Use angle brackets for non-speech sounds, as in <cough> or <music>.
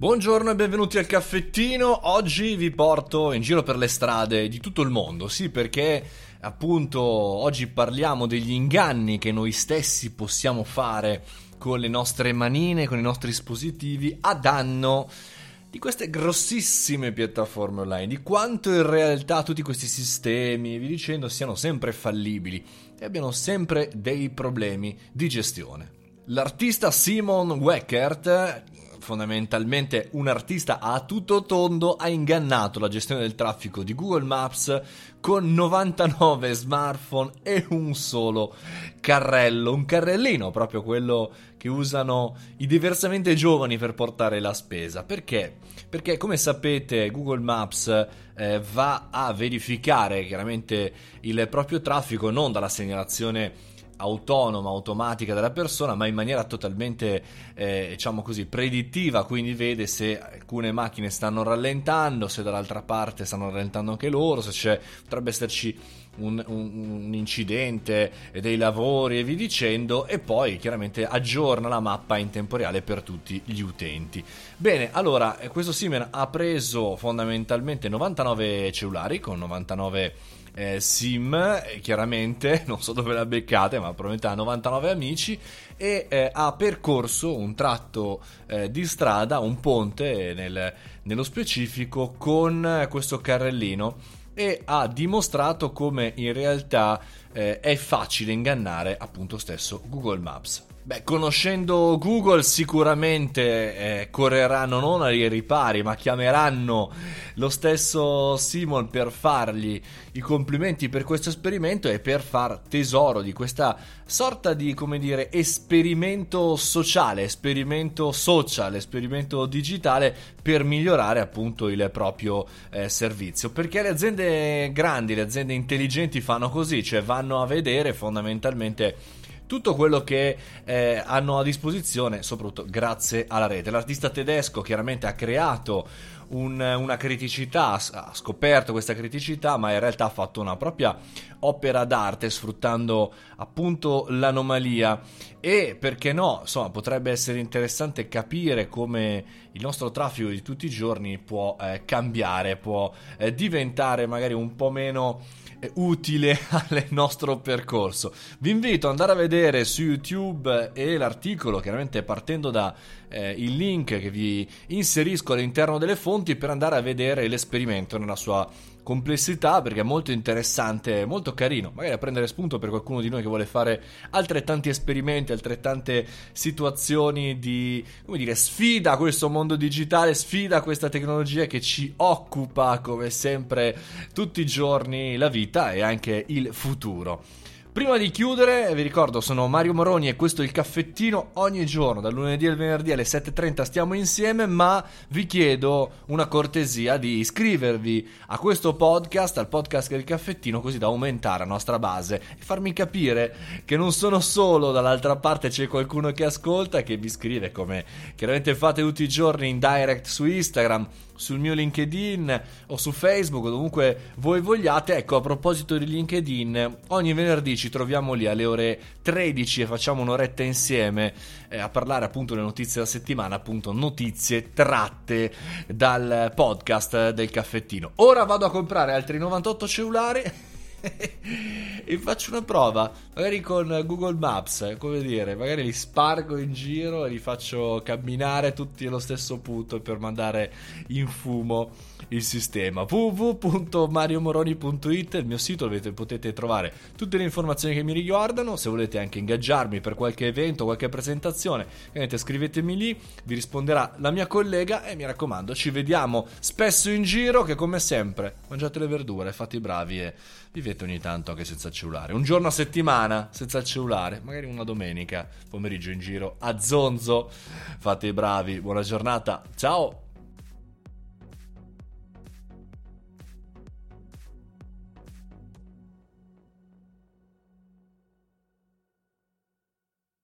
Buongiorno e benvenuti al caffettino. Oggi vi porto in giro per le strade di tutto il mondo, sì, perché appunto oggi parliamo degli inganni che noi stessi possiamo fare con le nostre manine, con i nostri dispositivi a danno di queste grossissime piattaforme online, di quanto in realtà tutti questi sistemi vi dicendo siano sempre fallibili e abbiano sempre dei problemi di gestione. L'artista Simon Weckert fondamentalmente un artista a tutto tondo ha ingannato la gestione del traffico di Google Maps con 99 smartphone e un solo carrello, un carrellino, proprio quello che usano i diversamente giovani per portare la spesa. Perché? Perché come sapete Google Maps eh, va a verificare chiaramente il proprio traffico non dalla segnalazione autonoma, automatica della persona, ma in maniera totalmente, eh, diciamo così, predittiva, quindi vede se alcune macchine stanno rallentando, se dall'altra parte stanno rallentando anche loro, se c'è, potrebbe esserci un, un, incidente, dei lavori e vi dicendo, e poi chiaramente aggiorna la mappa in tempo reale per tutti gli utenti. Bene, allora, eh, questo Siemens ha preso fondamentalmente 99 cellulari con 99 eh, Sim, eh, chiaramente, <laughs> non so dove la beccate, ma probabilmente ha 99 amici, e eh, ha percorso un tratto eh, di strada, un ponte nel, nello specifico, con questo carrellino e ha dimostrato come in realtà eh, è facile ingannare appunto stesso Google Maps. Beh, conoscendo Google sicuramente eh, correranno non ai ripari, ma chiameranno lo stesso Simon per fargli i complimenti per questo esperimento e per far tesoro di questa sorta di, come dire, esperimento sociale, esperimento social, esperimento digitale per migliorare appunto il proprio eh, servizio. Perché le aziende grandi, le aziende intelligenti fanno così, cioè vanno a vedere fondamentalmente tutto quello che eh, hanno a disposizione, soprattutto grazie alla rete. L'artista tedesco chiaramente ha creato un, una criticità, ha scoperto questa criticità, ma in realtà ha fatto una propria opera d'arte sfruttando appunto l'anomalia e perché no, insomma, potrebbe essere interessante capire come il nostro traffico di tutti i giorni può eh, cambiare, può eh, diventare magari un po' meno utile <laughs> al nostro percorso. Vi invito ad andare a vedere su YouTube e l'articolo, chiaramente partendo da eh, link che vi inserisco all'interno delle fonti per andare a vedere l'esperimento nella sua complessità perché è molto interessante, molto carino, magari a prendere spunto per qualcuno di noi che vuole fare altrettanti esperimenti, altrettante situazioni di, come dire, sfida a questo mondo digitale, sfida a questa tecnologia che ci occupa come sempre tutti i giorni la vita e anche il futuro. Prima di chiudere, vi ricordo, sono Mario Moroni e questo è il caffettino. Ogni giorno, dal lunedì al venerdì alle 7.30 stiamo insieme, ma vi chiedo una cortesia di iscrivervi a questo podcast, al podcast del caffettino, così da aumentare la nostra base e farmi capire che non sono solo, dall'altra parte c'è qualcuno che ascolta, che vi scrive come chiaramente fate tutti i giorni in direct su Instagram sul mio LinkedIn o su Facebook, dovunque voi vogliate. Ecco, a proposito di LinkedIn, ogni venerdì ci troviamo lì alle ore 13 e facciamo un'oretta insieme eh, a parlare appunto delle notizie della settimana, appunto notizie tratte dal podcast del caffettino. Ora vado a comprare altri 98 cellulari <laughs> e faccio una prova, magari con Google Maps, come dire, magari li spargo in giro e li faccio camminare tutti allo stesso punto per mandare in fumo il sistema. www.mariomoroni.it, il mio sito dove potete trovare tutte le informazioni che mi riguardano, se volete anche ingaggiarmi per qualche evento, qualche presentazione, scrivetemi lì, vi risponderà la mia collega e mi raccomando, ci vediamo spesso in giro che come sempre mangiate le verdure, fate i bravi e vivete ogni tanto anche senza cellulare. Un giorno a settimana senza il cellulare, magari una domenica, pomeriggio in giro a zonzo. Fate i bravi, buona giornata, ciao!